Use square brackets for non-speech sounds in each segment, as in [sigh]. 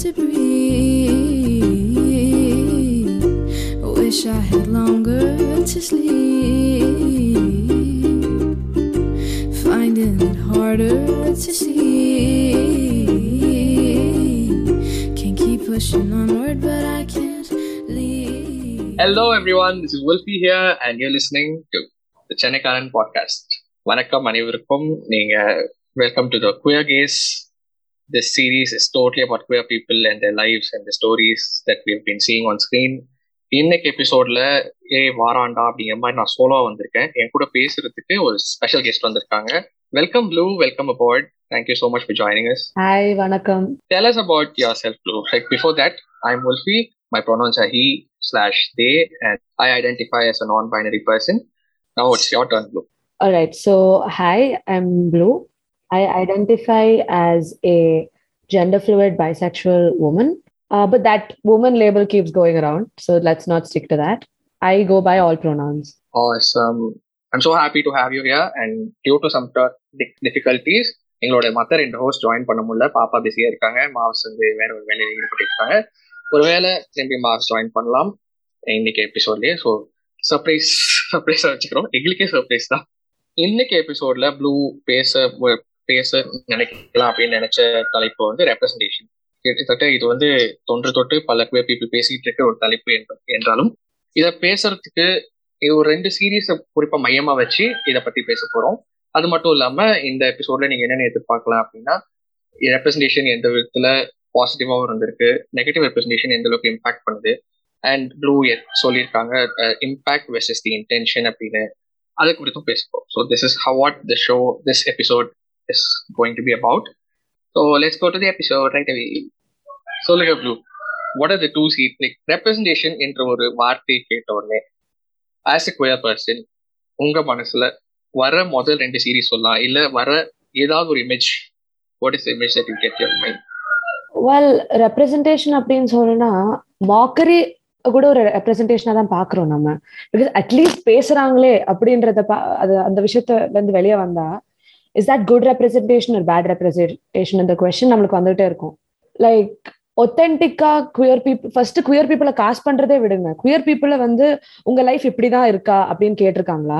to breathe. Wish I had longer to sleep. Finding it harder to see. Can't keep pushing onward, but I can't leave. Hello everyone, this is Wolfie here and you're listening to the சென்னைக்காரன் podcast வணக்கம் அனைவருக்கும் நீங்க welcome to the queer case this series is totally about queer people and their lives and the stories that we've been seeing on screen இன்னைக்கு எபிசோட்ல ஏ வாராண்டா அப்படிங்கிற மாதிரி நான் solo வந்திருக்கேன் என் கூட பேசுறதுக்கு ஒரு ஸ்பெஷல் கெஸ்ட் வந்திருக்காங்க welcome Blue welcome about thank you so much for joining us hi வணக்கம் tell us about yourself, Blue. Like before that, I'm Wolfie. My pronouns are he slash they, and I identify as a non-binary person. Now it's your turn, Blue. alright so hi i'm blue i identify as a gender fluid bisexual woman uh, but that woman label keeps going around so let's not stick to that i go by all pronouns Awesome. I'm so happy to have you here. And due to some t- di- difficulties, எங்களோட மத்த ரெண்டு host join பண்ண முடியல பாப்பா பிஸியா இருக்காங்க mass வந்து வேற ஒரு வேலையில ஈடுபட்டு இருக்காங்க ஒருவேளை திரும்பி மாஸ் ஜாயின் பண்ணலாம் இன்னைக்கு எபிசோட்லயே ஸோ சர்ப்ரைஸ் சர்ப்ரைஸா வச்சுக்கிறோம் எங்களுக்கே சர்ப்ரைஸ் தான் இன்னைக்கு எபிசோட்ல ப்ளூ பேச வ- பேச நினைக்கலாம் அப்படின்னு நினைச்ச தலைப்பு வந்து ரெப்ரசன்டேஷன் கிட்டத்தட்ட இது வந்து தொன்று தொட்டு பல பீப்புள் பேசிட்டு இருக்க ஒரு தலைப்பு என்ப- என்றாலும் இதை பேசுறதுக்கு இது ஒரு ரெண்டு சீரீஸை குறிப்பா மையமா வச்சு இதை பத்தி பேச போறோம். அது மட்டும் இல்லாம இந்த எபிசோட்ல நீங்க என்னென்ன எதிர்பார்க்கலாம் அப்படின்னா ரெப்ரஸன்டேஷன் எந்த விதத்துல பாசிட்டிவாகவும் இருந்திருக்கு நெகட்டிவ் ரெப்ரஸன்டேஷன் எந்த அளவுக்கு இம்பாக்ட் பண்ணுது அண்ட் ப்ளூ சொல்லியிருக்காங்க இம்பாக்ட் வெர்சஸ் தி இன்டென்ஷன் அப்படின்னு. அது குறித்தும் பேசுவோம். So this is how what the show this episode is going to be about so let's go to the episode right away சொல்லுங்க Blue what are the two seat like representation என்ற ஒரு வார்த்தை கேட்ட உடனே ஆஸ் எ குயர் பர்சன் உங்க மனசுல வர முதல் ரெண்டு சீரிஸ் சொல்லலாம் இல்ல வர ஏதாவது ஒரு image what is image that you get your mind well representation அப்படின்னு சொல்லணும்னா மாக்கரி கூட ஒரு ரெப்ரசன்டேஷனா தான் பாக்குறோம் நம்ம. பிகாஸ் அட்லீஸ்ட் பேசுறாங்களே அப்படின்றத பா- அது அந்த விஷயத்துல இருந்து வெளியே வந்தா இஸ் தட் குட் ரெப்ரஸன்டேஷன் ஒரு பேட் ரெப்ரஸன்டேஷன் இந்த கொஸ்டின் நம்மளுக்கு வந்துட்டே இருக்கும். லைக் ஒத்தென்டிக்கா குயர் பீப்புள் ஃபர்ஸ்ட் குயர் பீப்புளை காஸ்ட் பண்றதே விடுங்க. குயர் பீப்புளை வந்து உங்க லைஃப் இப்படிதான் இருக்கா அப்படின்னு கேட்டிருக்காங்களா?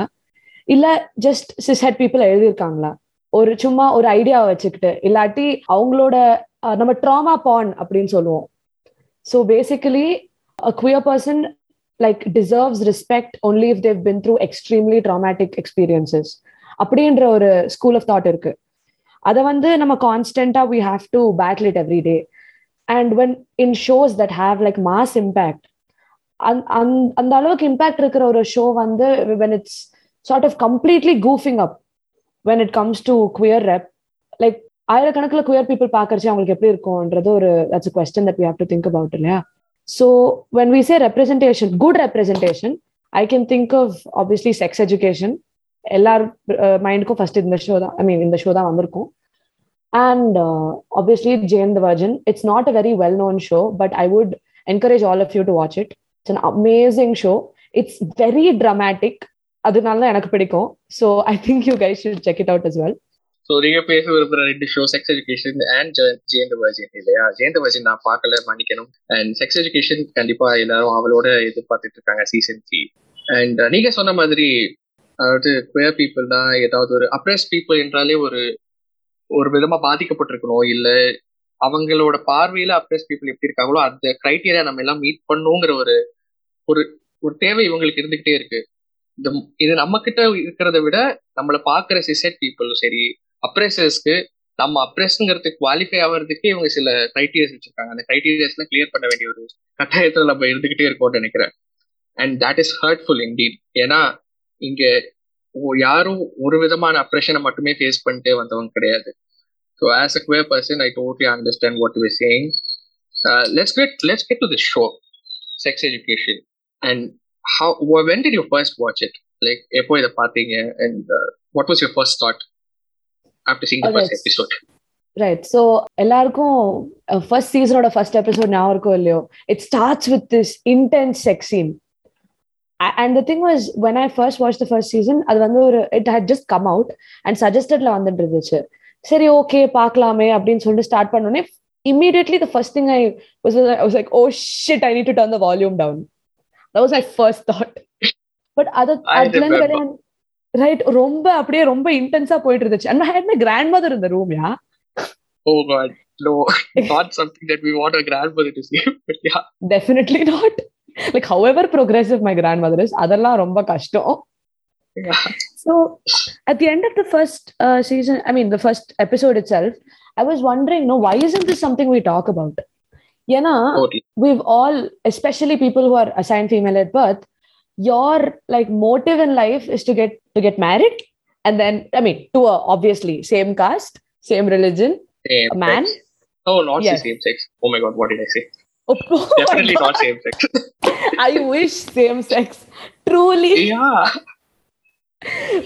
இல்ல ஜஸ்ட் சிஸ்ஹெட் பீப்புள் எழுதியிருக்காங்களா? ஒரு சும்மா ஒரு ஐடியாவை வச்சுக்கிட்டு இல்லாட்டி அவங்களோட நம்ம ட்ராமா பான் அப்படின்னு சொல்லுவோம். So basically queer person like deserves respect only if they've been through extremely traumatic experiences அப்படின்ற ஒரு ஸ்கூல் ஆஃப் தாட் இருக்கு. அதை வந்து நம்ம கான்ஸ்டன்டா we have to battle it every day and when in shows that have like mass impact அந்த அளவுக்கு impact இருக்கிற ஒரு ஷோ வந்து when it's sort of completely goofing up when it comes to queer rep like ஆயிரக்கணக்கில் queer people பார்க்கறச்சு அவங்களுக்கு எப்படி இருக்கும்ன்றது ஒரு that's question that we have to think about இல்லையா? So when we say representation good representation I can think of obviously sex education எல்லார் மைண்டுக்கும் first இந்த ஷோ தான் ஐ மீன் இந்த ஷோ தான் வந்திருக்கும். And obviously Jane the virgin it's not a very well known show but I would encourage all of you to watch it it's an amazing show it's very dramatic அதனால தான் எனக்கு பிடிக்கும். So I think you guys should check it out as well so நீங்க பேச விரும்புற ரெண்டு show sex education and Jane the virgin இல்லையா? Jane the வர்ஜன் நான் பார்க்கல மன்னிக்கணும். அண்ட் செக்ஸ் எஜுகேஷன் கண்டிப்பா எல்லாரும் அவளோட எதிர்பார்த்துட்டு இருக்காங்க சீசன் த்ரீ அண்ட் நீங்க சொன்ன மாதிரி அதாவது குயர் பீப்புள்னா தான் ஏதாவது ஒரு அப்ரெஸ் பீப்புள் என்றாலே ஒரு ஒரு விதமா பாதிக்கப்பட்டிருக்கணும். இல்ல அவங்களோட பார்வையில அப்ரெஸ் பீப்புள் எப்படி இருக்காங்களோ அந்த கிரைட்டீரியா நம்ம எல்லாம் மீட் பண்ணுங்கிற ஒரு ஒரு ஒரு தேவை இவங்களுக்கு இருந்துகிட்டே இருக்கு. இந்த இது நம்ம கிட்ட இருக்கிறத விட நம்மளை பாக்குற சிசெட் பீப்புளும் சரி அப்ரெசர்ஸ்க்கு நம்ம அப்ரெஸ்ங்கிறதுக்கு குவாலிஃபை ஆகிறதுக்கு இவங்க சில கிரைட்டீரியாஸ் வச்சிருக்காங்க. அந்த கிரைட்டீரியாஸ்லாம் கிளியர் பண்ண வேண்டிய ஒரு கட்டாயத்துல நம்ம இருந்துகிட்டே இருக்கோம்னு நினைக்கிறேன். And that is hurtful indeed ஏன்னா இங்க யாரும் ஒரு விதமான அப்ரெஷனை மட்டுமே ஃபேஸ் பண்ணிட்டே வந்தவங்க கிடையாது. So as a queer person I totally understand what you saying let's get let's get to the show sex education and how when did you first watch it like எப்போ இதை பார்த்தீங்க? And what was your first thought after seeing the Okay. First episode right so எல்லாருக்கும் first சீசனோட first episode ஞாபகம் இருக்கோ இல்லையோ? It starts with this intense sex scene and the thing was when I first watch the first season அது வந்து ஒரு it had just come out and சஜஸ்டட்ல வந்துட்டு இருந்துச்சு சரி ஓகே பார்க்கலாமே அப்படின்னு சொல்லிட்டு ஸ்டார்ட் பண்ணோடனே immediately the first thing I was I was like, oh shit, I need to turn the volume down. That was my first thought. But other right ரொம்ப அப்படியே ரொம்ப இன்டென்ஸா போயிட்டு இருந்துச்சு and had my grandmother இந்த room yeah Oh god, no, [laughs] not something that we want our grandmother to see. [laughs] But yeah, definitely not like however progressive my grandmother is அதெல்லாம் ரொம்ப கஷ்டம் yeah, So at the end of the first uh, season, I mean the first episode itself, I was wondering, no, why isn't this something we talk about? You know, totally. we've all, especially people who are assigned female at birth, your like motive in life is to get to get married, and then I mean, to a obviously same caste, same religion, Same a man. sex. Oh, not Yes. the same sex. Oh my god, what did I say? Oh, oh my Definitely God. not same sex. I wish same sex, truly, yeah,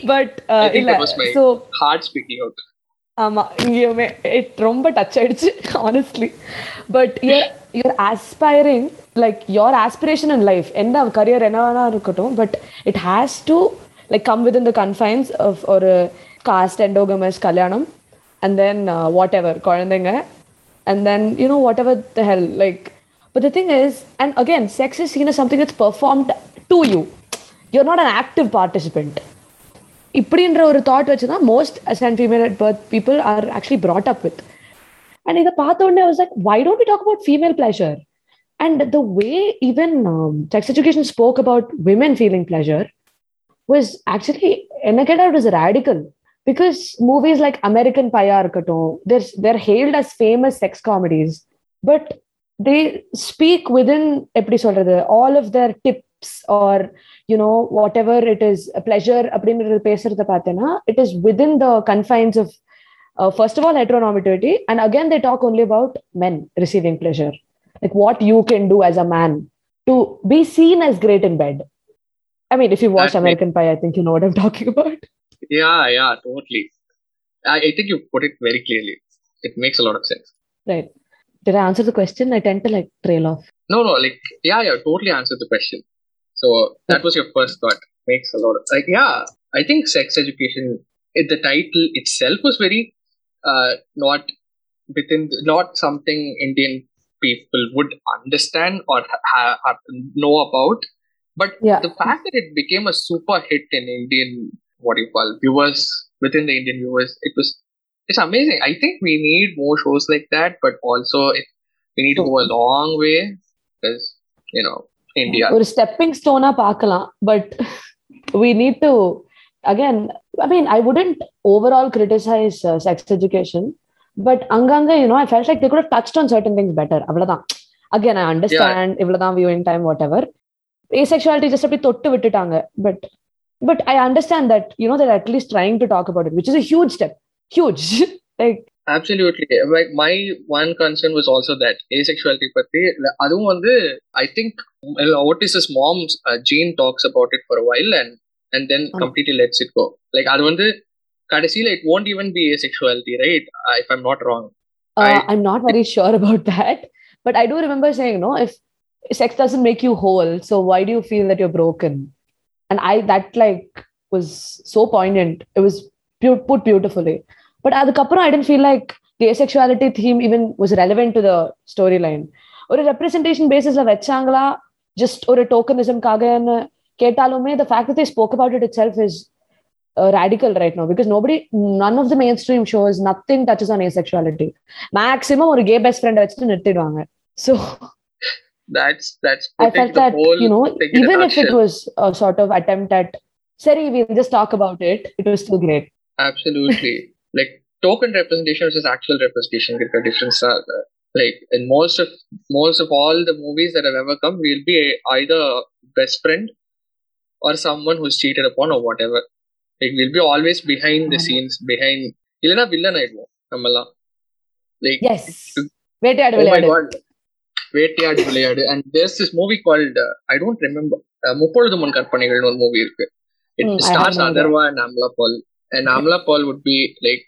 but uh, I think that illa- was my- so. heart speaking out. ஆமா இங்கேயுமே it ரொம்ப touch ஆயிடுச்சு honestly but your your aspiring like your aspiration in life என்ன career என்ன வேணா இருக்கட்டும் but it has to like come with in the confines of ஒரு caste endogamous கல்யாணம் அண்ட் தென் வாட் எவர் குழந்தைங்க and then you know whatever the hell like but the thing is and again sex is scene something it's performed to you you're not an active participant இப்படின்ற ஒரு thought வச்சு தான் most and female at birth people are actually brought up with and இதை பார்த்த உடனே was like why don't we talk about female pleasure and the way even sex education spoke about women feeling pleasure was actually என்ன கேட்டால் it is radical because movies like American பையா இருக்கட்டும் there there hailed as famous sex comedies but they speak within எப்படி சொல்றது all of their tips R you know whatever it is a pleasure அப்படின்றது பேசுறத பார்த்தேன்னா it is within the confines of uh, first of all heteronormativity and again they talk only about men receiving pleasure like what you can do as a man to be seen as great in bed i mean if you watch That american pie i think you know what i'm [laughs] talking about Yeah, yeah, totally. I, I think you put it very clearly. It makes a lot of sense. right did i answer the question i tend to like trail off No, no, like yeah, yeah, totally answered the question. So that was your first thought. Makes a lot of like yeah. I think sex education. It, the title itself was very uh not within not something Indian people would understand or ha- ha- know about. But Yeah. the fact that it became a super hit in Indian what do you call viewers within the Indian viewers, it was it's amazing. I think we need more shows like that, but also it, we need to go a long way because you know India. ஒரு stepping ஸ்டோனா பார்க்கலாம் but we need to again i mean i wouldn't overall criticize uh, sex education but அங்கங்க you know i felt like they could have touched on certain things better அவ்வளவுதான் again i understand இவ்வளவுதான் viewing time whatever asexuality just அப்படி தொட்டு விட்டுட்டாங்க but but i understand that you know they're at least trying to talk about it which is a huge step [laughs] huge like Absolutely. Like my one concern was also that asexuality பத்தி அதுவும் வந்து I think Otis's mom's uh, Jean talks about it for a while and and then ஆமா. completely lets it go. Like அது வந்து கடைசியில it won't even be asexuality, right? Uh, if I'm not wrong. Uh, I- I'm not very sure about that, but I do remember saying, no, if sex doesn't make you whole, so why do you feel that you're broken? And I that like was so poignant. It was pu- put beautifully. But அதுக்கப்புறம் I didn't feel like the asexuality theme even was relevant to the storyline. ஒரு representation பேசிஸ்ல வச்சாங்களா just ஒரு டோக்கனிசம்காகன்னு கேட்டாலுமே the fact that they spoke about it itself is uh, radical right now because nobody none of the mainstream shows nothing touches on asexuality maximum ஒரு gay best friend வச்சுட்டு நிறுத்திடுவாங்க so That's that's I putting felt the that whole you know thing in a even if it nutshell. Was sort of attempt at சரி will just talk about it it was two great Absolutely. like token representation versus actual representation get a difference. Uh, like in most of most of all the movies that have ever come, we'll be either best friend or someone who's cheated upon or whatever. Like we'll be always behind the ஆமா. scenes, behind இல்லைன்னா villain ஆயிடுவோம் நம்மலாம் like S Vettaiyaadu oh my விளையாடு god வேட்டையாடு விளையாடு and there's this movie called uh, I don't remember uh, முப்பொழுது முன் கற்பனைகள்னு ஒரு movie இருக்கு it Hmm, I stars have no and Amla Paul would be like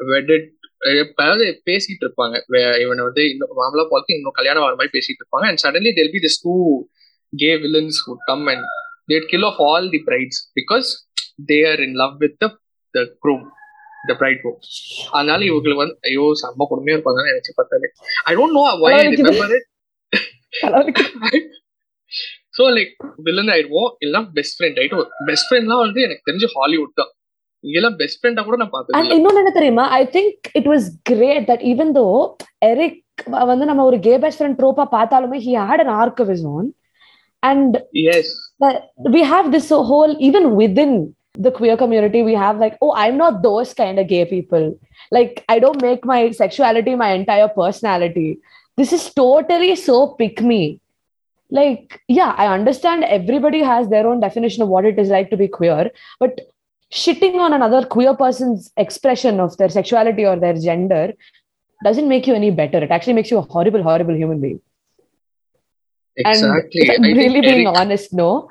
wedded அதாவது பேசிட்டு இருப்பாங்க. இவனை வந்து இன்னும் மாமலா பாலுக்கு இன்னும் கல்யாணம் வர மாதிரி பேசிட்டு இருப்பாங்க. And suddenly there'll be this two gay villains would come and they'd kill off all the brides because they are in love with the groom the bride room அதனால இவங்களுக்கு வந்து ஐயோ செம்ம கொடுமையா இருப்பாங்கன்னு நினைச்சு பார்த்தாலே. I don't know why I remember it so like villain ஆயிடுவோம். இல்லைன்னா பெஸ்ட் ஃப்ரெண்ட் ஆயிட்டு பெஸ்ட் ஃப்ரெண்ட்லாம் வந்து எனக்கு தெரிஞ்சு ஹாலிவுட் தான். இங்கெல்லாம் பெஸ்ட் ஃப்ரெண்டா கூட நான் பார்த்தது அண்ட் இல்ல இன்னொன்னு என்ன தெரியுமா I think it was great that even though Eric வந்து நம்ம ஒரு கே பெஸ்ட் ஃப்ரெண்ட் ட்ரோப்பா பார்த்தாலுமே he had an arc of is own and S we have this whole even within the queer community we have like oh i'm not those kind of gay people like i don't make my sexuality my entire personality this is totally so pick me like yeah i understand everybody has their own definition of what it is like to be queer but shitting on another queer person's expression of their sexuality or their gender doesn't make you any better. It actually makes you a horrible, horrible human being. Exactly. [laughs] And I'm really being Eric... honest, no.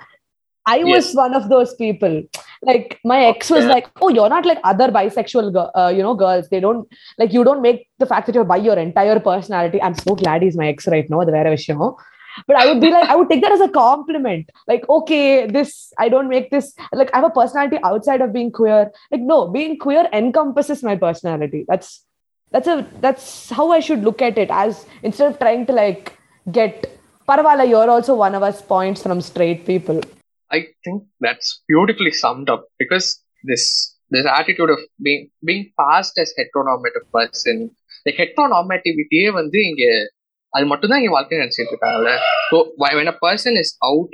I yes. was one of those people. Like my ex was yeah. like, "Oh, you're not like other bisexual, uh, you know, girls. They don't like you. Don't make the fact that you're bi your entire personality." I'm so glad he's my ex right now. The very show But I would be like, I would take that as a compliment. Like, okay, this I don't make this like I have a personality outside of being queer. Like, no, being queer encompasses my personality. That's that's a that's how I should look at it. As instead of trying to like get Parvala, you're also one of us points from straight people. I think that's beautifully summed up because this this attitude of being being passed as heteronormative person the heteronormativity வந்து இங்க அது மட்டும் தான் இங்க வாழ்க்கை நினைச்சிட்டு இருக்காங்கல்ல so why- when a person is out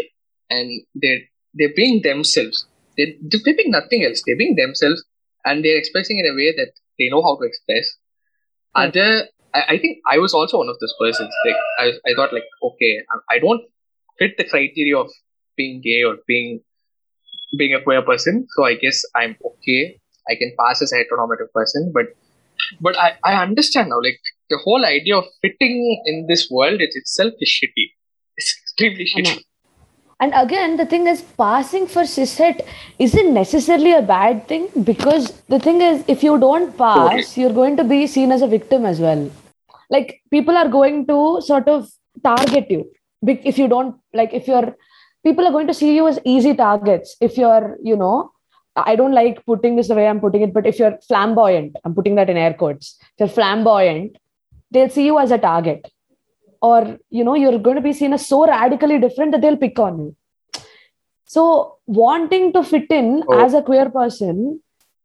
and they they're being themselves they they're being nothing else they're being themselves and they're expressing in a way that they know how to express other I, I think I was also one of those persons like I, I thought like okay I, I don't fit the criteria of being gay or being being a queer person. So I guess I'm okay. I can pass as a heteronormative person, but but I, I understand now. Like the whole idea of fitting in this world it itself is shitty. It's extremely shitty. And again, the thing is, passing for cishet isn't necessarily a bad thing because the thing is, if you don't pass, Totally. you're going to be seen as a victim as well. Like people are going to sort of target you if you don't like if you're people are going to see you as easy targets if you're you know I don't like putting this the way I'm putting it, but if you're flamboyant, I'm putting that in air quotes. If you're flamboyant, they'll see you as a target. Or, you know, you're going to be seen as so radically different that they'll pick on you. So, wanting to fit in Oh. as a queer person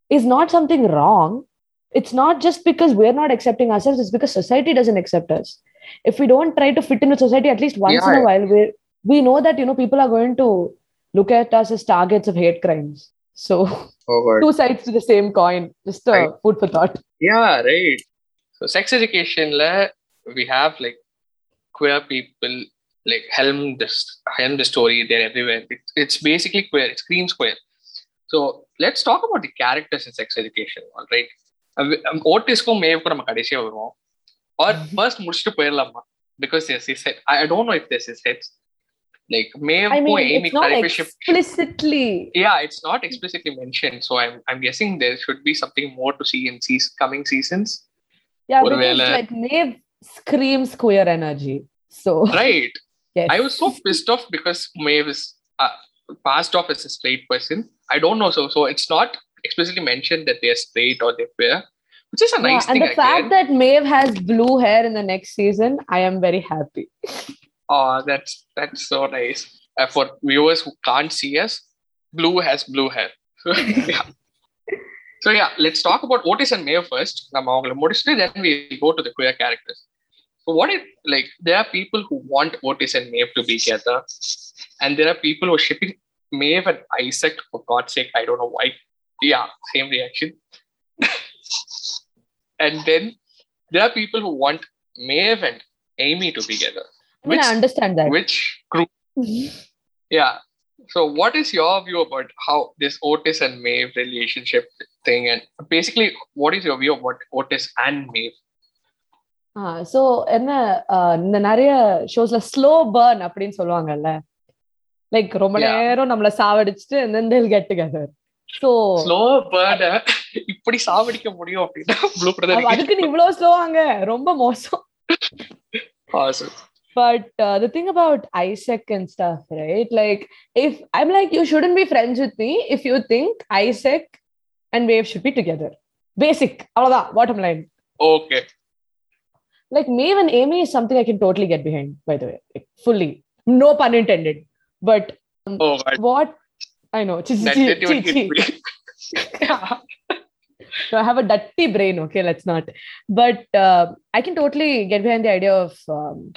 is not something wrong. It's not just because we're not accepting ourselves, it's because society doesn't accept us. If we don't try to fit in with society at least once in a while, we we know that you know people are going to look at us as targets of hate crimes. So Oh two sides to the same coin. Just a Right. food for thought. Yeah, right. So sex education la we have like queer people like helm this helm the story. They're everywhere. It, it's basically queer. It screams queer. So let's talk about the characters in sex education. All right. ஓட்டிஸ்க்கும் மேவுக்கும் நம்ம கடைசியா வருவோம் or first முடிச்சுட்டு போயிடலாமா because S is I don't know if this is heads like I மேவுக்கும் mean, Amy it's not clarification explicitly. yeah it's not explicitly mentioned so i'm i'm guessing there should be something more to see in seas- coming seasons yeah because uh, like Maeve screams queer energy so. [laughs] Right. Yes. i was so pissed off because Maeve is uh, passed off as a straight person. I don't know. So so it's not explicitly mentioned that they're straight or they're queer which is a nice yeah, and the again. fact that Maeve has blue hair in the next season i am very happy. [laughs] Oh that's that's so nice. Uh, for viewers who can't see us blue has blue hair. [laughs] Yeah. so yeah let's talk about otis and maeve first நம்ம அவங்கள முடிச்சுட்டு then we go to the queer characters so what if like there are people who want otis and maeve to be together and there are people who are shipping maeve and isaac for god's sake i don't know why yeah same reaction [laughs] and then there are people who want maeve and amy to be together I mean, I Which- understand that. which group [laughs] yeah so what is your view about how this otis and maeve relationship thing and basically what is your view of what otis and maeve so என்ன இந்த நிறைய ஷோஸ்ல slow burn அப்படின்னு சொல்லுவாங்கல்ல like ரொம்ப. நேரம் நம்மள சாவடிச்சுட்டு then they'll get together so slow பேர்ட இப்படி சாவடிக்க முடியும் அப்படின்னா அதுக்கு இவ்வளவு ஸ்லோவாங்க ரொம்ப மோசம் but uh, the thing about isaac and stuff right? Like if i'm like you shouldn't be friends with me if you think isaac and Maeve should be together. Basic. that bottom line. Okay. Like Maeve and Amy is something I can totally get behind, by the way, like, fully. No pun intended. But um, oh, what? I know, chi, chi, chi, chi. so I have a dirty brain. Okay, let's not. But uh, I can totally get behind the idea of um,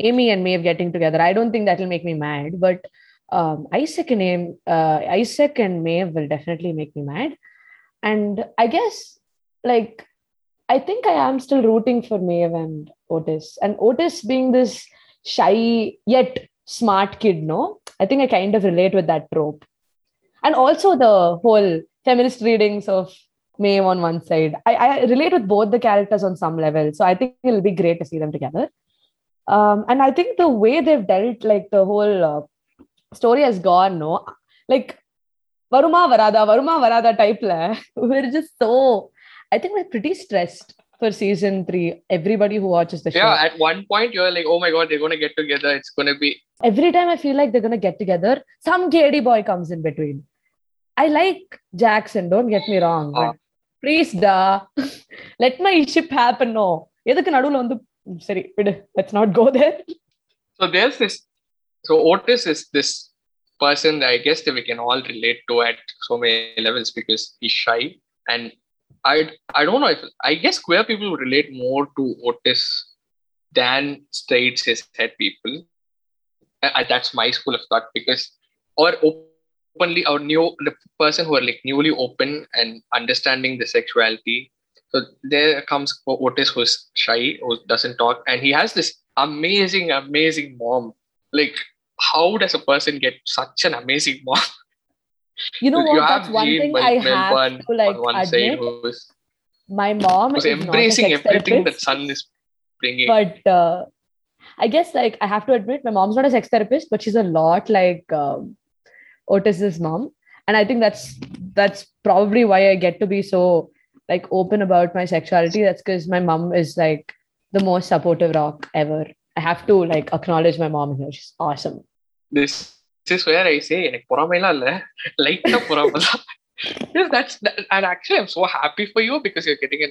Amy and Maeve getting together. I don't think that will make me mad, but um, Isaac and Aim, uh, Isaac and Maeve will definitely make me mad. And I guess, like, I think I am still rooting for Maeve and Otis. And Otis being this shy yet smart kid, no, I think I kind of relate with that trope. And also the whole feminist readings of Maeve on one side. I, I relate with both the characters on some level. So I think it'll be great to see them together Um, and I think the way they've dealt, like the whole uh, story has gone, no, like Varuma Varada, Varuma Varada type, la, we're [laughs] just so, I think we're pretty stressed for season three. Everybody who watches the show. Yeah, at one point you're like, oh my god, they're gonna get together. It's gonna be Every time I feel like they're gonna get together, some KD boy comes in between. I like Jackson, don't get me wrong. But Ah. please, da, [laughs] let my ship happen. No. எதுக்கு நடுவுல வந்து சரி விடு let's not go there so there's this so Otis is this person that I guess that we can all relate to at so many levels because he's shy and I I don't know if I guess queer people would relate more to Otis than straight cis het people. Uh, uh, that's my school of thought because or openly or new the person who are like newly open and understanding the sexuality. so there comes Otis who's shy, who doesn't talk, and he has this amazing, amazing mom. Like, how does a person get such an amazing mom? you know what that's one thing i have to like on admit who's, my mom is not a embracing everything that son is bringing. but uh, i guess like i have to admit my mom's not a sex therapist but she's a lot like um, otis's mom and i think that's that's probably why i get to be so like open about my sexuality that's because my mom is like the most supportive rock ever i have to like acknowledge my mom here she's awesome this, this is where I say எனக்கு பொறாமைலாம் இல்ல லைட்டா பொறாமை தான் Yes, that's that, and actually I'm so happy for you because you're getting a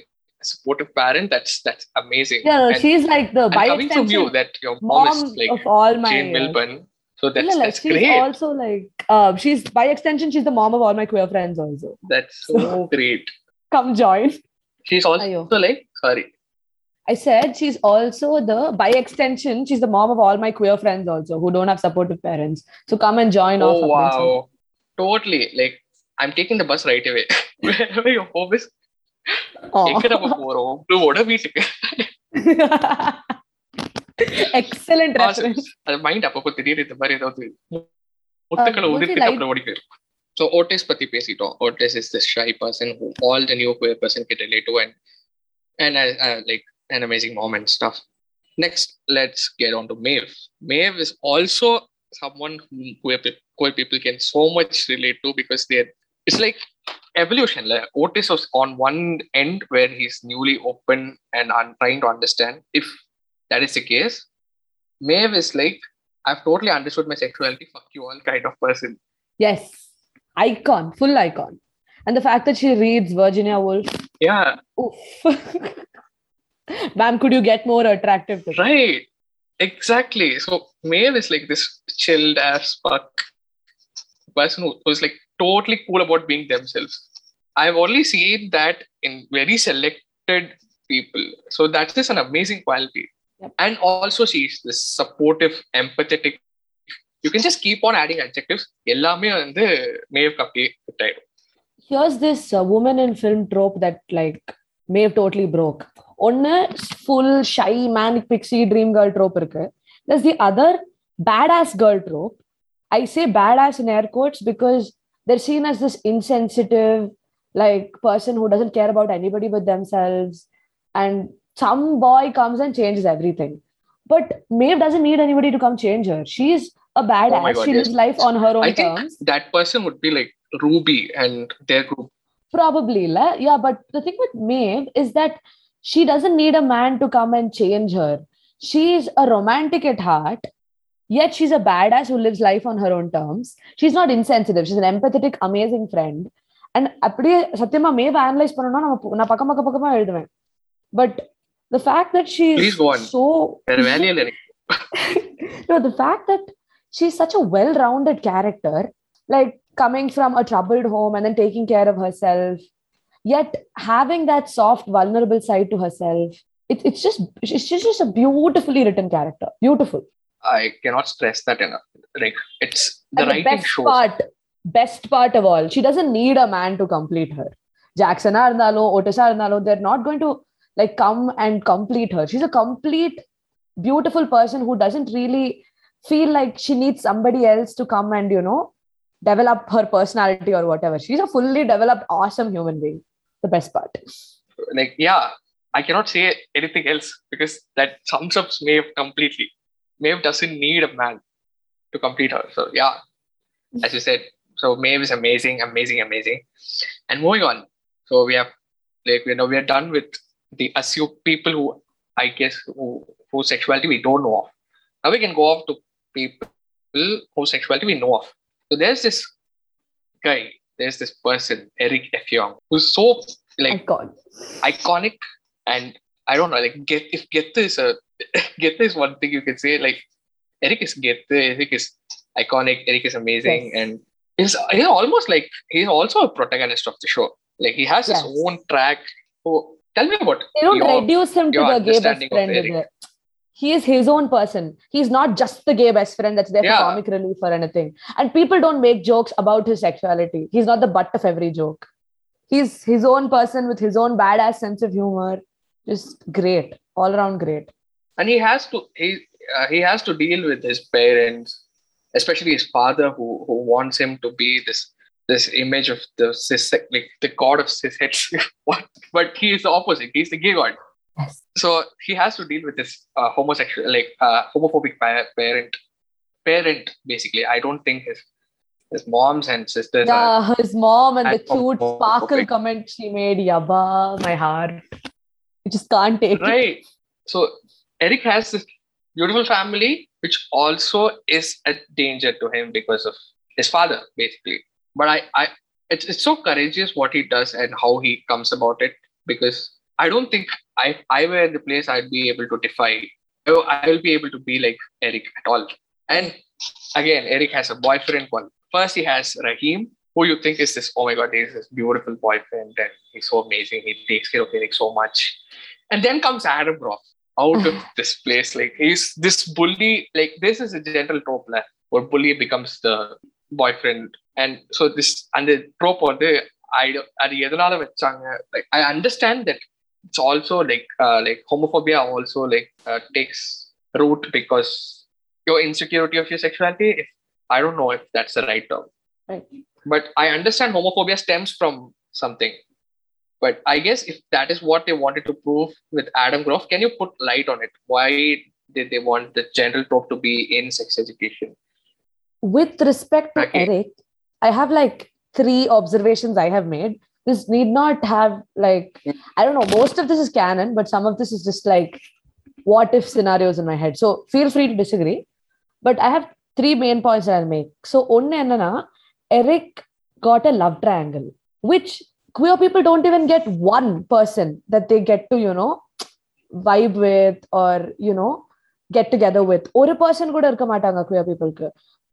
supportive parent. That's that's amazing. yeah no, and, she's like the and by coming from you extension that your mom, mom is like of all my Jane Milburn. So that's Yeah, like, that's she's great. also like uh, she's by extension she's the mom of all my queer friends also That's so great. come join She's also Ayo. like sorry. i said she's also the by extension she's the mom of all my queer friends also who don't have supportive parents so come and join Oh off wow. Totally. Like I'm taking the bus right away. [laughs] Wherever your home is, எங்க நம்ம oh. போறோம் உங்களோட வீட்டுக்கு excellent reference அது mind அப்பப்போ திடீர்னு இந்த மாதிரி ஏதாவது முத்துக்களை Uh, உதிர்த்துட்டு like- அப்புறம் ஓடி போயிடும் so Otis pati pesito. Otis is this shy person who all the new queer person can relate to and and uh, uh, like an amazing moment stuff. Next, let's get on to Maeve. Maeve is also someone who queer, people can so much relate to because they it's like evolution. Like Otis was on one end where he's newly open and un- trying to understand. If that is the case, Maeve is like, I've totally understood my sexuality, fuck you all kind of person. Yes icon full icon and the fact that she reads virginia woolf Yeah, oof. [laughs] ma'am could you get more attractive to right. Exactly. So Maeve is like this chilled ass fuck person who, who's like totally cool about being themselves. I've only seen that in very selected people. So that's just an amazing quality. Yep. And also she's this supportive, empathetic. You can just keep on adding adjectives. எல்லாமே வந்து மேவ்க்கு அப்படியே fit ஆயிடும். here's this uh, woman in film trope that like Maeve totally broke. ஒன்னு full shy manic pixie dream girl trope இருக்கு. There's the other badass girl trope. I say badass in air quotes because they're seen as this insensitive, like person who doesn't care about anybody but themselves, and some boy comes and changes everything. But Maeve doesn't need anybody to come change her. She's a badass. God, she yes. lives life on her own I think terms. that person would be like Ruby and their group. Probably, la. yeah. But the thing with Maeve is that she doesn't need a man to come and change her. She's a romantic at heart, yet she's a badass who lives life on her own terms. She's not insensitive. She's an empathetic, amazing friend. And அப்படியே சத்தியமா மேவ் analyse பண்ணணும்னா நம்ம பு- நான் பக்கம் பக்கம் பக்கமா எழுதுவேன் but the fact that she Please go on. So வேற வேலையே இல்லை எனக்கு [laughs] no, the fact that she's such a well-rounded character, like coming from a troubled home and then taking care of herself, yet having that soft, vulnerable side to herself. It, it's just she's just a beautifully written character. Beautiful. I cannot stress that enough. Like it's the and the best shows. part, best part of all, she doesn't need a man to complete her. Jackson Arnalo, Otis Arnalo, they're not going to like come and complete her. She's a complete, beautiful person who doesn't really feel like she needs somebody else to come and, you know, develop her personality or whatever. She's a fully developed, awesome human being. The best part. Like yeah, I cannot say anything else because that sums up Maeve completely. Maeve doesn't need a man to complete her. So yeah, as you said, so Maeve is amazing, amazing, amazing. And moving on, so we have like you know we are done with the assumed people who I guess who whose sexuality we don't know of. Now we can go off to people whose sexuality we know of. So there's this guy, there's this person, Eric Effiong, who's so like God. iconic and I don't know, like get if Gethe is a [laughs] Gethe is one thing you can say, like Eric is Gethe, Eric is iconic, Eric is amazing, Yes. and he's he's almost like he's also a protagonist of the show. Like he has Yes. his own track. So tell me about They don't your- reduce him to the gay best friend. Eric. is it? He is his own person. He's not just the gay best friend that's there Yeah. for comic relief or anything. And people don't make jokes about his sexuality. He's not the butt of every joke. He's his own person with his own badass sense of humor. Just great, all around great. and he has to he uh, he has to deal with his parents, especially his father, who who wants him to be this this image of the cis like the god of cisheads. [laughs] what? But he is the opposite. He's the gay god. Yes. So he has to deal with this uh, homosexual, like uh, homophobic parent, parent. Basically, I don't think his his moms and sisters are Yeah, his mom and the cute homophobic. sparkle comment she made. Yabba, my heart. You just can't take it. right so eric has this beautiful family which also is a danger to him because of his father basically but i i it's, it's so courageous what he does and how he comes about it because I don't think I, I were in the place I'd be able to defy. Oh, I will be able to be like Eric at all. And again, Eric has a boyfriend. Well, first he has Rahim, who you think is this, oh my God, he's this beautiful boyfriend and he's so amazing. He takes care of Eric so much. And then comes Adam Groff out of [sighs] this place. Like he's this bully, like this is a general trope like, where bully becomes the boyfriend. And so this and the trope or the I அது எதனால வச்சாங்க like it's also like uh, like homophobia also like uh, takes root because your insecurity of your sexuality if I don't know if that's the right term Right. but I understand homophobia stems from something but I guess if that is what they wanted to prove with Adam Groff, can you put light on it? Why did they want the general trope to be in sex education? with respect to Okay. Eric, I have like three observations I have made this need not have like i don't know most of this is canon but some of this is just like what if scenarios in my head. So feel free to disagree but i have three main points that i'll make. So one eric got a love triangle which queer people don't even get one person that they get to you know vibe with or you know get together with. or a person could irka matanga queer people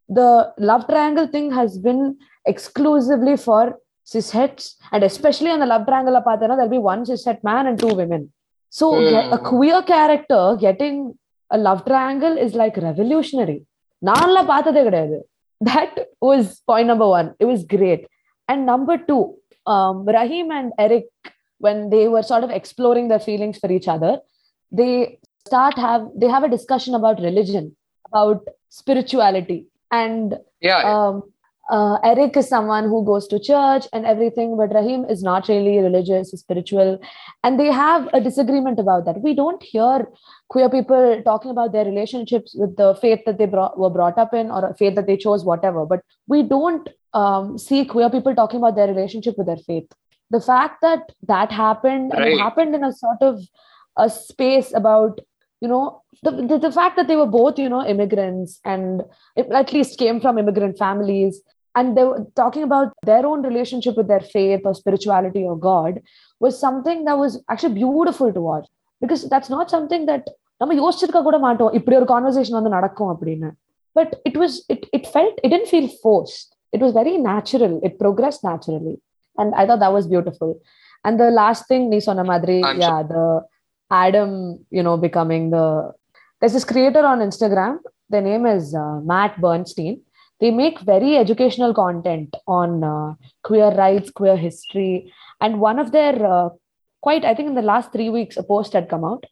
the love triangle thing has been exclusively for cis and especially on the love triangle, there'll be one cis het man and two women. So mm. a queer character getting a love triangle is like revolutionary. That was point number one. It was great. And number two, um, Rahim and Eric, when they were sort of exploring their feelings for each other, they start have they have a discussion about religion, about spirituality, and yeah, um, uh, Eric is someone who goes to church and everything, but Rahim is not really religious, spiritual. And they have a disagreement about that. We don't hear queer people talking about their relationships with the faith that they brought, were brought up in or a faith that they chose, whatever. But we don't um, see queer people talking about their relationship with their faith. The fact that that happened and it happened in a sort of a space about you know the, the, the fact that they were both you know immigrants and at least came from immigrant families and they were talking about their own relationship with their faith or spirituality or god was something that was actually beautiful to watch because that's not something that நம்ம யோசிச்சிருக்க கூட மாட்டோம் இப்படி ஒரு conversation வந்து நடக்கும் அப்படின்னு but it was it it felt it didn't feel forced it was very natural it progressed naturally and I thought that was beautiful and the last thing நீ சொன்ன மாதிரி I'm yeah the Adam you know becoming the there's this creator on Instagram. Their name is uh, Matt Bernstein. they make very educational content on uh, queer rights, queer history. And one of their, uh, quite, I think in the last three weeks, a post had come out.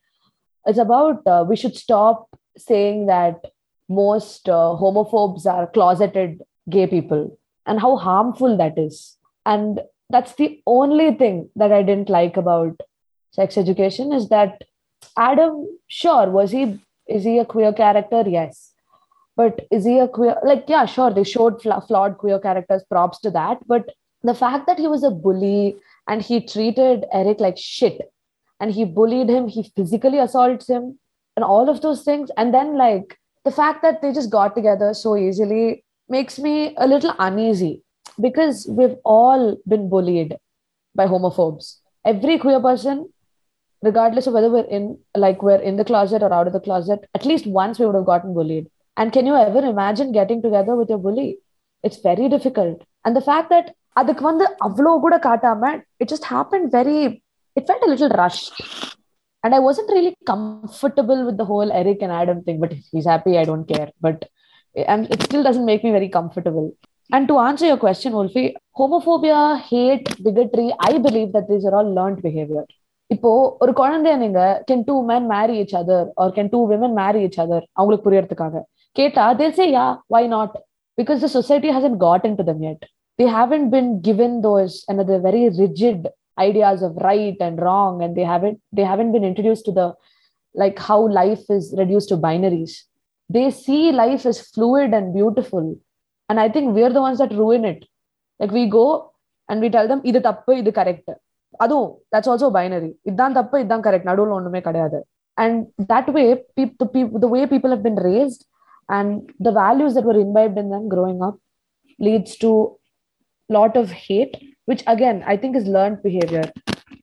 It's about uh, we should stop saying that most uh, homophobes are closeted gay people and how harmful that is. And that's the only thing that I didn't like about sex education is that Adam, sure, was he is he a queer character? Yes. But is he a queer? Like, yeah, sure, they showed fla- flawed queer characters, props to that. But the fact that he was a bully and he treated Eric like shit and he bullied him, he physically assaults him, and all of those things. And then, like, the fact that they just got together so easily makes me a little uneasy because we've all been bullied by homophobes. Every queer person regardless of whether we're in like we're in the closet or out of the closet at least once we would have gotten bullied and can you ever imagine getting together with your bully it's very difficult and the fact that அதுக்கு வந்து அவ்வளோ கூட காட்டாம it just happened very it felt a little rushed and I wasn't really comfortable with the whole Eric and Adam thing but if he's happy I don't care but and it still doesn't make me very comfortable and to answer your question Wolfie homophobia hate bigotry I believe that these are all learned behavior இப்போ ஒரு குழந்தைய நீங்க can do man Mary each other or can two women Mary each other அவங்களுக்கு புரியறதுக்காக கேட்டா they'll say yeah why not because the society hasn't gotten to them yet they haven't been given those another very rigid ideas of right and wrong and they haven't they haven't been introduced to the like how life is reduced to binaries they see life as fluid and beautiful and i think we're the ones that ruin it like we go and we tell them இது தப்பு இது correct அதுவும் that's also binary இதுதான் தப்பு இதுதான் correct நடுவில் ஒண்ணுமே கிடையாது and that way the way people have been rest and the values that were imbibed in them growing up leads to lot of hate which again i think is learned behavior.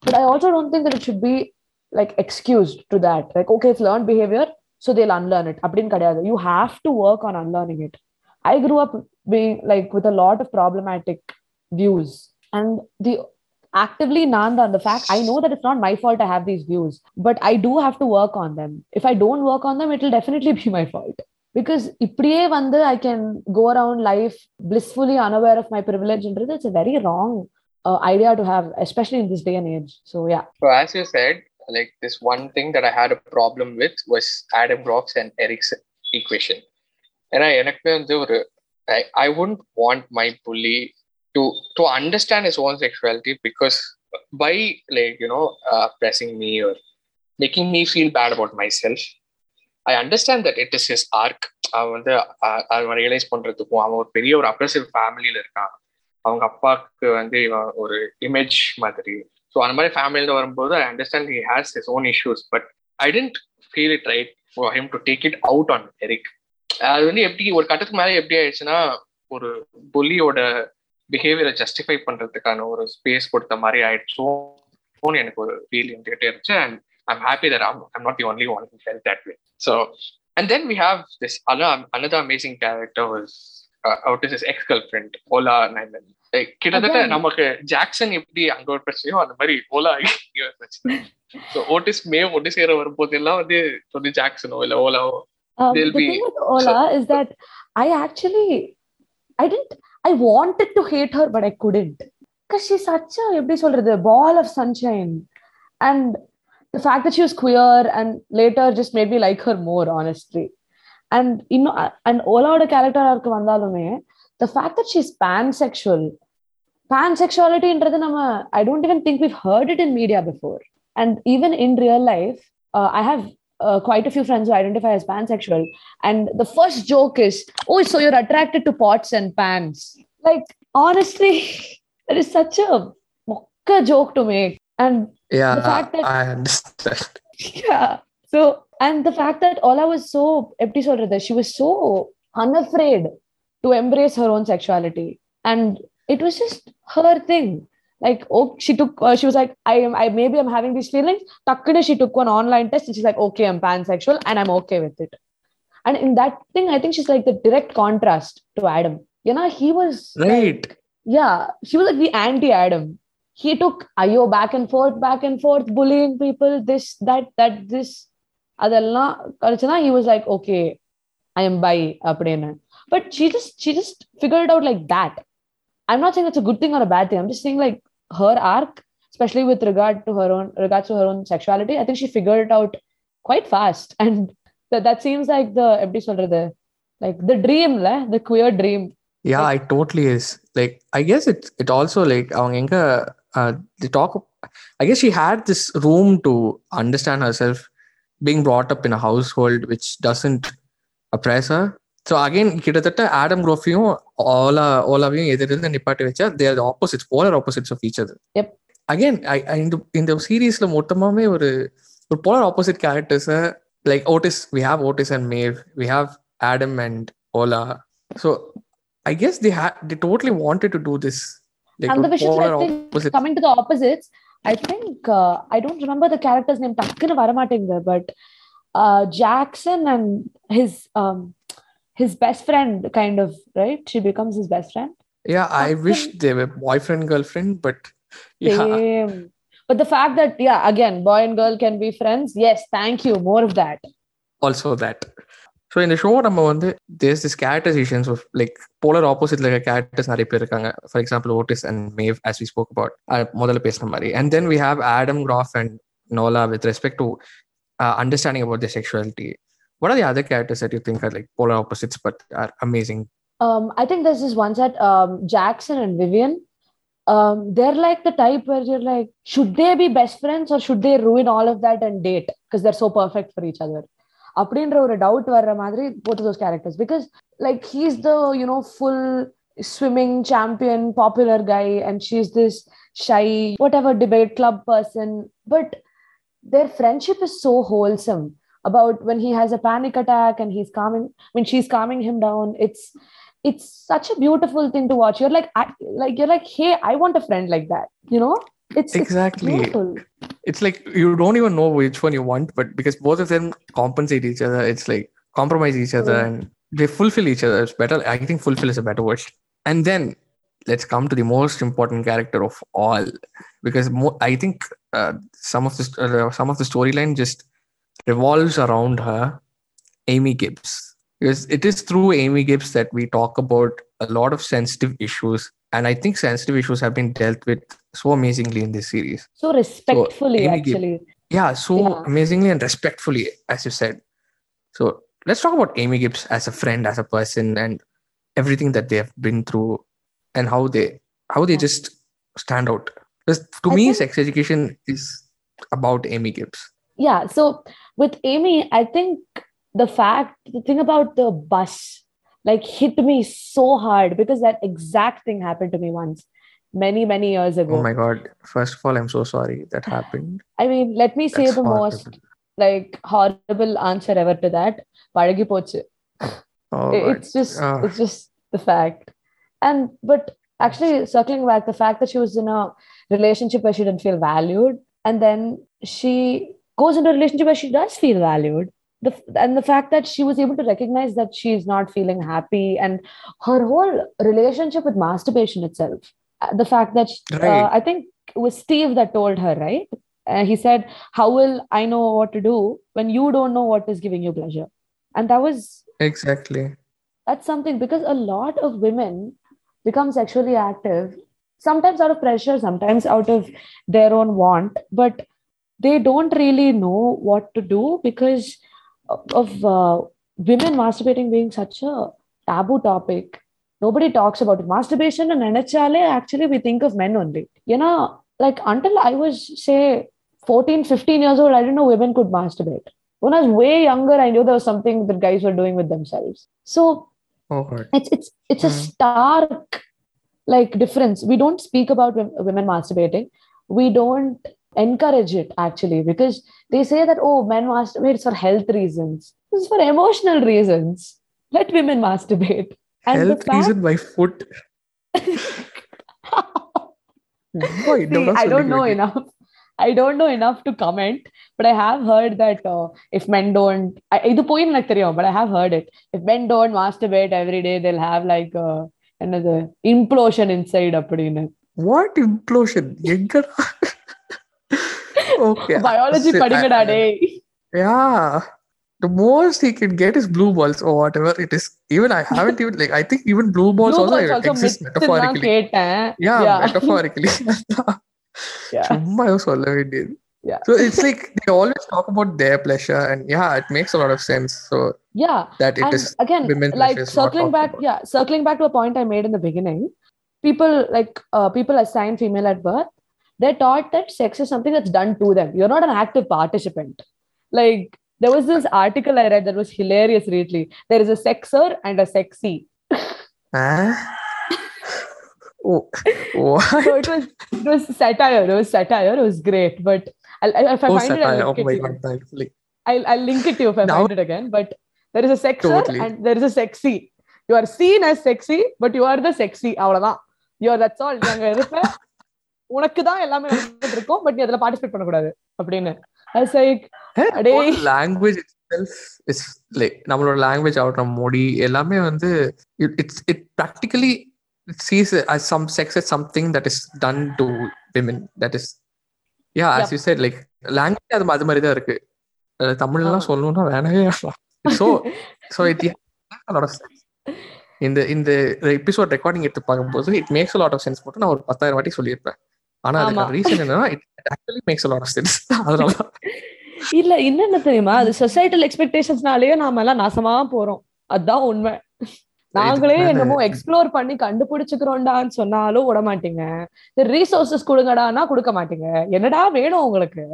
But i also don't think that it should be like excused to that. Like okay it's learned behavior so they'll unlearn it. You have to work on unlearning it. I grew up being like with a lot of problematic views. And the actively nanda the fact i know that it's not my fault i have these views but i do have to work on them. If i don't work on them it'll definitely [laughs] be my fault. Because இப்படியே வந்து I can go around life blissfully unaware of my ப்ரிவிலேஜ்ன்றது it's very wrong idea to have especially in this day and age so yeah so as you said like this one thing that I had a problem with was Adam Groff's and Eric's equation. ஏன்னா எனக்கு வந்து ஒரு I வுண்ட் want my புள்ளி to to understand is own sexuality because by like you know pressing me ஒரு making me feel bad about myself I understand that it is is arc அவன் வந்து அவன் realise பண்றதுக்கும் அவன் ஒரு பெரிய ஒரு அப்ரெசிவ் ஃபேமிலியில இருக்கான். அவங்க அப்பாவுக்கு வந்து இவன் ஒரு இமேஜ் மாதிரி. ஸோ அந்த மாதிரி ஃபேமிலியில வரும்போது I understand he has his own issues but I didn't feel it right for him to take it out on Eric அது வந்து எப்படி ஒரு கட்டத்துக்கு மேலே எப்படி ஆயிடுச்சுன்னா ஒரு புலியோட பிஹேவியரை ஜஸ்டிஃபை பண்றதுக்கான ஒரு ஸ்பேஸ் கொடுத்த மாதிரி ஆயிடுச்சோன்னு எனக்கு ஒரு ஃபீல் இருந்துகிட்டே இருந்துச்சு. And I'm happy that I'm, I'm not the only one who felt that way. So, and then we have this other, another amazing character was uh, Otis's ex girlfriend, Ola Nyman. கிட்டத்தட்ட நமக்கு Jackson எப்படி அங்க ஒரு பிரச்சனையோ அந்த மாதிரி ஓலா ஒரு பிரச்சனை ஸோ ஓட்டிஸ் மே ஒட்டு சேர வரும்போது எல்லாம் வந்து வந்து ஜாக்சனோ இல்ல ஓலாவோ Ola is that I actually I didn't I wanted to hate her but I couldn't because she such எப்படி சொல்றது ball of sunshine and the fact that she was queer and later just made me like her more, honestly. And, you know, and Olaவோட character arc வந்தாலுமே, the fact that she's pansexual, pansexualityன்றது நம்ம, I don't even think we've heard it in media before. And even in real life, uh, I have uh, quite a few friends who identify as pansexual. And the first joke is, oh, so you're attracted to pots and pans. Like, honestly, [laughs] that is such a mokka joke to make. And Yeah, The fact that- I understand. [laughs] yeah. So, and the fact that Ola was so, எப்படி சொல்றது, she was so unafraid to embrace her own sexuality. and it was just her thing. Like, oh, she took, uh, she was like, I am, I maybe I'm having these feelings. Takkana, she took one online test and she's like, okay, I'm pansexual and I'm okay with it. And in that thing, I think she's like the direct contrast to Adam. You know, he was right. Like, yeah, she was like the anti-Adam. He took Ayo back and forth, back and forth, bullying people, this, that, that, this. அதெல்லாம் கிடைச்சுன்னா he was like okay I am by அப்படின்னு but she just she just figured it out like that I'm not saying it's a good thing or a bad thing I'm just saying like her arc especially with regard to her own regards to her own sexuality I think she figured it out quite fast [laughs] and that, that seems like the எப்படி சொல்றது like the dream la, the queer dream yeah it totally is like I guess it it also like அவங்க எங்க uh, they talk I guess she had this room to understand herself being brought up in a household which doesn't oppress her so again கிட்டத்தட்ட Adam க்ரோஃபியும் Ola ஓலாவையும் எதிர்த்து நிப்பாட்டி வச்சா they're opposites polar opposites of each அது again இந்த இந்த சீரீஸ்ல மொத்தமாவே ஒரு ஒரு போலர் ஆப்போசிட் கேரக்டர்ஸை like Otis we have Otis and Maeve we have Adam and Ola so I guess the the totally wanted to do this they and the Vishal coming to the opposites. I think uh, I don't remember the character's name. Takkana Varamatenga, but uh, Jackson and his um, his best friend, kind of right. She becomes his best friend. Yeah, Jackson. I wish they were boyfriend girlfriend, but yeah. Same. But the fact that yeah, again, boy and girl can be friends. Yes, thank you. More of that. Also that. So இந்த show நம்ம வந்து there's this characterisations of like polar ஆப்போசிட்ல இருக்க characters நிறைய பேர் இருக்காங்க. For example Otis and Maeve as we spoke about முதல்ல பேசுன மாதிரி. And then we have Adam Groff and Ola with respect to understanding about their sexuality what are the other characters that you think are like polar opposites but are amazing? Um, i think there's this one set um, jackson and vivienne. Um, they're like the type where you're like should they be best friends or should they ruin all of that and date? Because they're so perfect for each other. அப்படின்ற ஒரு doubt வர்ற மாதிரி both those characters because like he's the you know full swimming champion popular guy and she's this shy whatever debate club person but their friendship is so wholesome about when he has a panic attack and he's calming when she's calming him down it's it's such a beautiful thing to watch you're like I, like you're like hey i want a friend like that you know It's exactly. it's, it's like you don't even know which one you want but because both of them compensate each other it's like compromise each other yeah. and they fulfill each other. It's better i think fulfill is a better word. And then let's come to the most important character of all because mo- i think uh, some of the uh, some of the storyline just revolves around her aimee gibbs. Because it is through aimee gibbs that we talk about a lot of sensitive issues and i think sensitive issues have been dealt with so amazingly in this series. So respectfully so actually. Yeah so yeah. amazingly and respectfully as you said. So let's talk about aimee gibbs as a friend as a person and everything that they have been through and how they how they just stand out. Because to I me think, sex education is about aimee gibbs. Yeah so with aimee i think the fact the thing about the bus like hit me so hard because that exact thing happened to me once many many years ago oh my god first of all i'm so sorry that happened i mean let me say That's the horrible. most like horrible answer ever to that Padagi pochu. Oh, it's just oh. it's just the fact and but actually circling back the fact that she was in a relationship where she didn't feel valued and then she goes into a relationship where she does feel valued the, and the fact that she was able to recognize that she's not feeling happy and her whole relationship with masturbation itself the fact that she, right. uh, i think it was steve that told her right? Uh, he said how will i know what to do when you don't know what is giving you pleasure? And that was exactly. That's something because a lot of women become sexually active sometimes out of pressure sometimes out of their own want but they don't really know what to do because of uh, women masturbating being such a taboo topic nobody talks about it. Masturbation and NHLA, actually we think of men only. you know like until i was say 14 15 years old i didn't know women could masturbate. When i was way younger i knew there was something that guys were doing with themselves. So oh, it's it's it's a stark like difference. We don't speak about women masturbating. We don't encourage it actually because they say that oh men masturbate for health reasons this is for emotional reasons let women masturbate and health fact, reason by foot [laughs] ரொம்ப See, இன்னொன்னு I don't know சொல்லிக்க enough. I don't know enough to comment, but I have heard that uh, if men don't, I- இது போய் எனக்கு தெரியும், but I have heard it. If men don't masturbate every day, they'll have like uh, என்னது implosion inside அப்படின்னு. What implosion [laughs] எங்கடா okay Biology படிங்கடா டேய். Yeah. The most he can get is blue balls or whatever it is. Even I haven't even like I think even blue balls Blue also, balls also exist myth தான் metaphorically. கேட்டேன். Yeah, Yeah. metaphorically. [laughs] [laughs] Yeah. சும்மா ஏதோ சொல்ல வேண்டியது. Yeah. So it's like they always talk about their pleasure and yeah, it makes a lot of sense. So Yeah. that it and is again women's like pleasure is not circling talked back about. yeah circling back to a point i made in the beginning people like uh, people assigned female at birth they're taught that sex is something that's done to them. You're not an active participant. Like there was this article I read that was hilarious Really, There is a sexer and a sexy. Huh? [laughs] Oh, what? So it was it was satire. It was satire. It was great. But I'll, I'll, if I oh, find satire. it, I'll oh link oh it my god, thankfully. I'll, I'll link it to you if I now, find it again. But there is a sexer totally. and there is a sexy. You are seen as sexy, but you are the sexy. Avaladan. You're that's all. உனக்கு தான் எல்லாமே நடந்துட்டு இருக்கும் but நீ அதுல participate பண்ணக்கூடாது அப்படின்னு. Language it's like நம்மளோட லாங்குவேஜ் ஆகட்டும் மொழி எல்லாமே வந்து it's it practically sees us some sex is something that is done to women that is yeah as you said like language அது அது மாதிரி தான் இருக்கு தமிழ்லாம் சொல்லணும்னா வேணவே சோ சோ இட் இந்த இந்த எபிசோட் ரெக்கார்டிங் எடுத்து பார்க்கும்போது it makes lot of sense போட்டு நான் ஒரு பத்தாயிரம் வாட்டி சொல்லியிருப்பேன். ஆனா. அதுக்கு ரீசன் என்னன்னா it actually makes lot of sense. அதனால இல்ல என்னென்ன தெரியுமா? அது சொசைட்டல் எக்ஸ்பெக்டேஷன்ஸ்னாலேயே நாம எல்லாம் நாசமா போறோம். அதான் உண்மை. நாங்களே என்னமோ எக்ஸ்ப்ளோர் பண்ணி கண்டுபிடிச்சுக்கிறோம்டான்னு சொன்னாலும் விட மாட்டீங்க. ரீசோர்சஸ் கொடுங்கடான்னா கொடுக்க மாட்டீங்க. என்னடா வேணும் உங்களுக்கு?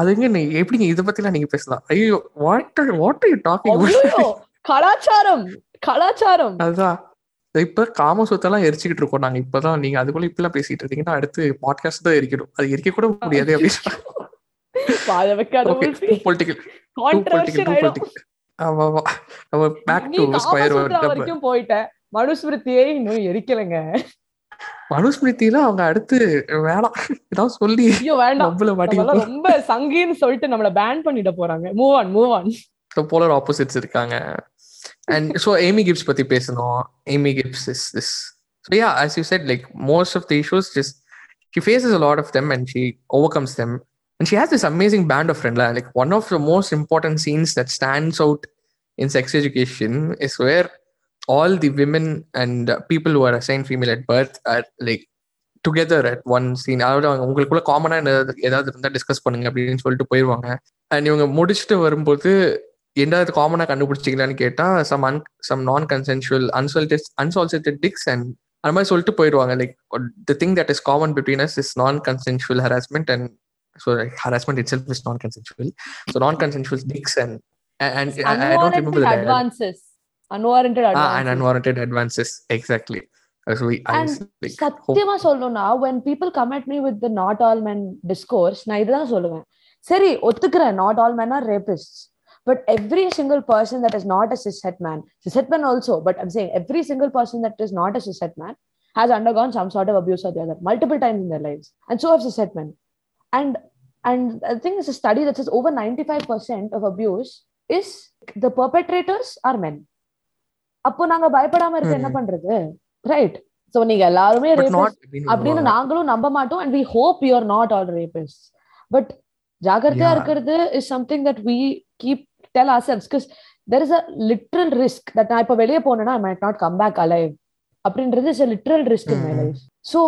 அதுங்க எப்படிங்க இத பத்திலாம் நீங்க பேசலாம்? ஐயோ what what are you talking கலாச்சாரம் கலாச்சாரம். அதுதான். இப்ப காமசூத்தெல்லாம் எரிச்சுக்கிட்டு இருக்கோம். நாங்க இப்பதான் நீங்க அதுக்குள்ள இப்பெல்லாம் பேசிட்டு இருக்கீங்கன்னா அடுத்து பாட்காஸ்ட் தான் எரிக்கணும். அது எரிக்க கூட முடியாது அப்படின்னு வாழ வைக்காத ஓகே ஊசி. பொலிட்டிக்கல் கான்ட்ரவர்ஷியல் டூ ஆயிடும் பொலிட்டிக்கல் ஆமா ஆமா. நம்ம பேக் நீ டு ஸ்கொயர் காமசூத்ரா வரைக்கும் போயிட்ட மனுஸ்மிருதியே இன்னும் எரிக்கலைங்க. மனுஸ்மிருதியில அவங்க அடுத்து வேணாம். ஏதாவது சொல்லி வேண்டாம். ரொம்ப சங்கின்னு சொல்லிட்டு நம்மள பேன் பண்ணிட போறாங்க. Move on move on polar opposites இருக்காங்க. அண்ட் ஸோ ஏமி கிப்ஸ் பத்தி பேசணும் Amy Gibbs is this so yeah as you said like most of the issues just she faces a lot of them and she overcomes them and she has this amazing band of friends like one of the most important scenes that stands out in sex education is where all the women and uh, people who are assigned female at birth are like together at one scene அதாவது அவங்க உங்களுக்குள்ள காமனா ஏதாவது இருந்தா discuss பண்ணுங்க அப்படின்னு சொல்லிட்டு போயிடுவாங்க அண்ட் இவங்க முடிச்சுட்டு வரும்போது எந்தாவது காமனா கண்டுபிடிச்சிக்கலான்னு கேட்டா சம் அன் சம் நான் கன்சென்சுவல் அன்சால்டட் அன்சால்சிட்டட் டிக்ஸ் அண்ட் அந்த மாதிரி சொல்லிட்டு போயிடுவாங்க like the thing that is common between us is நான் consensual harassment and so harassment itself is நான் கன்சென்சுவல் ஸோ நான் consensual Dix and and I don't remember unwarranted advances unwarranted Ah, and advances unwarranted advances. Exactly. Uh, So we, I And was like, hope- சத்தியமா சொல்லணும்னா when people come at me with the not all men discourse நான் இதுதான் சொல்லுவேன் சரி ஒத்துக்கிறேன் not all men are rapists but every single person that is not a cishet man cishet man also but i'm saying every single person that is not a cishet man has undergone some sort of abuse or the other multiple times in their lives and so have cishet men and and i think it's a study that says over 95% of abuse is the perpetrators are men அப்போ நாங்க பயப்படாம இருக்க என்ன Hmm. பண்றது right so நீங்க எல்லாருமே but rapist not அப்படின்னு அப்படின்னு சொல்லுவாங்க. நாங்களும் நம்ப மாட்டோம் and we hope you are not all rapist but ஜாகிரதையா Yeah. இருக்கிறது is something that we keep del R cells because there is a literal risk that நான் இப்ப வெளியே போனேன்னா I might not come back alive அப்படின்றது is a literal risk in my Mhm. Life so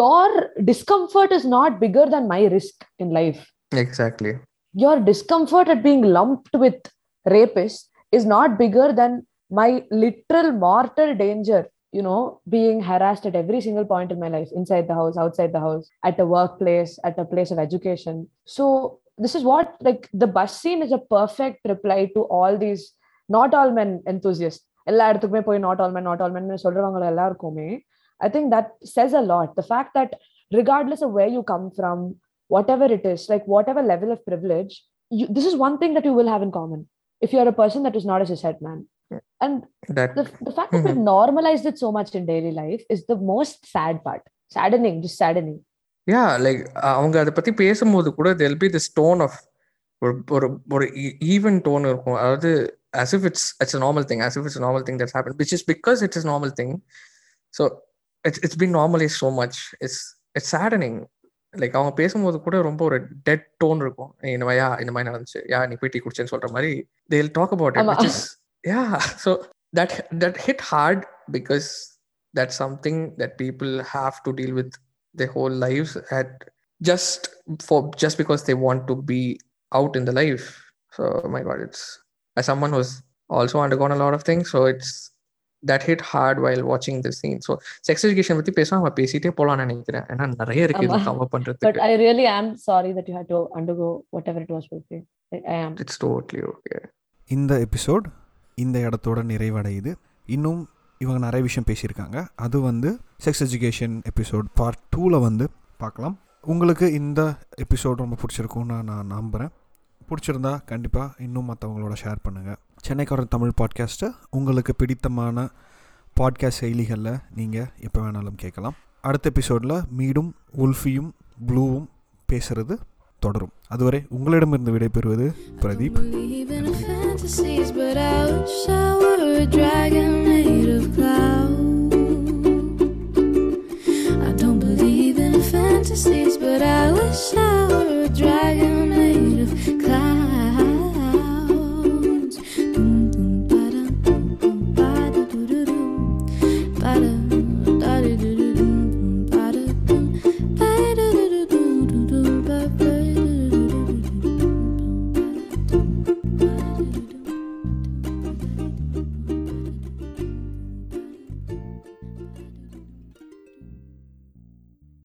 your discomfort is not figure than my risk in life Exactly. your discomfort at being lumped with rapists is not bigger than my literal mortal danger you know being harassed at every single point in my life inside the house outside the house at a workplace at a place of education so this is what like the bus scene is a perfect reply to all these not all men enthusiasts எல்லா இடத்துக்குமே போய் not all men not all men சொல்றவங்க எல்லாருக்குமே I think that says a lot the fact that regardless of where you come from whatever it is, like whatever level of privilege, you, this is one thing that you will have in common. If you're a person that is not a cishet man, And that the, the fact that we've normalized it so much in daily life is the most sad part. Saddening, just saddening. Yeah like அவங்க அதை பத்தி பேசும்போது கூட there'll be this tone of ஒரு ஒரு ஒரு even tone இருக்கும் அதாவது as if it's it's a normal thing as if it's a normal thing that's happened which is because it's a normal thing so it's it's been normalized so much it's it's saddening like அவங்க பேசும்போது கூட ரொம்ப ஒரு dead tone இருக்கும் இந்த மாதிரியா இந்த மாதிரி நடந்துச்சு யா நீ போய் டீ குடிச்சேன்னு சொல்ற மாதிரி தேல் டாக் அபவுட் இட் ஆமா. which is yeah so that that hit hard because that's something that people have to deal with their whole lives at just for just because they want to be out in the life so my god it's as someone who's also undergone a lot of things so it's that hit hard while watching this scene so sex education பத்தி பேச நம்ம பேசிட்டே போலாம்னு நினைக்கிறேன் ஏன்னா நிறைய இருக்கு இது ஆமா. கவர் But பண்றதுக்கு I really am sorry that you had to undergo whatever it was with you. I, I am. it's totally okay இந்த எபிசோட் இந்த இடத்தோட நிறைவடையுது இன்னும் இவங்க நிறைய விஷயம் பேசியிருக்காங்க. அது வந்து செக்ஸ் எஜுகேஷன் எபிசோட் பார்ட் டூவில் வந்து பார்க்கலாம். உங்களுக்கு இந்த எபிசோட் ரொம்ப பிடிச்சிருக்கும்னு நான் நம்புகிறேன் பிடிச்சிருந்தா கண்டிப்பாக இன்னும் மற்றவங்களோட ஷேர் பண்ணுங்கள் சென்னைக்காரன் தமிழ் பாட்காஸ்ட்டை உங்களுக்கு பிடித்தமான பாட்காஸ்ட் செயலிகளில் நீங்கள் எப்போ வேணாலும் கேட்கலாம். அடுத்த எபிசோடில் மீடும் உல்ஃபியும் ப்ளூவும் பேசுகிறது தொடரும் அதுவரை உங்களிடமிருந்து விடைபெறுவது Pradeep Fantasies, but I wish I were a dragon.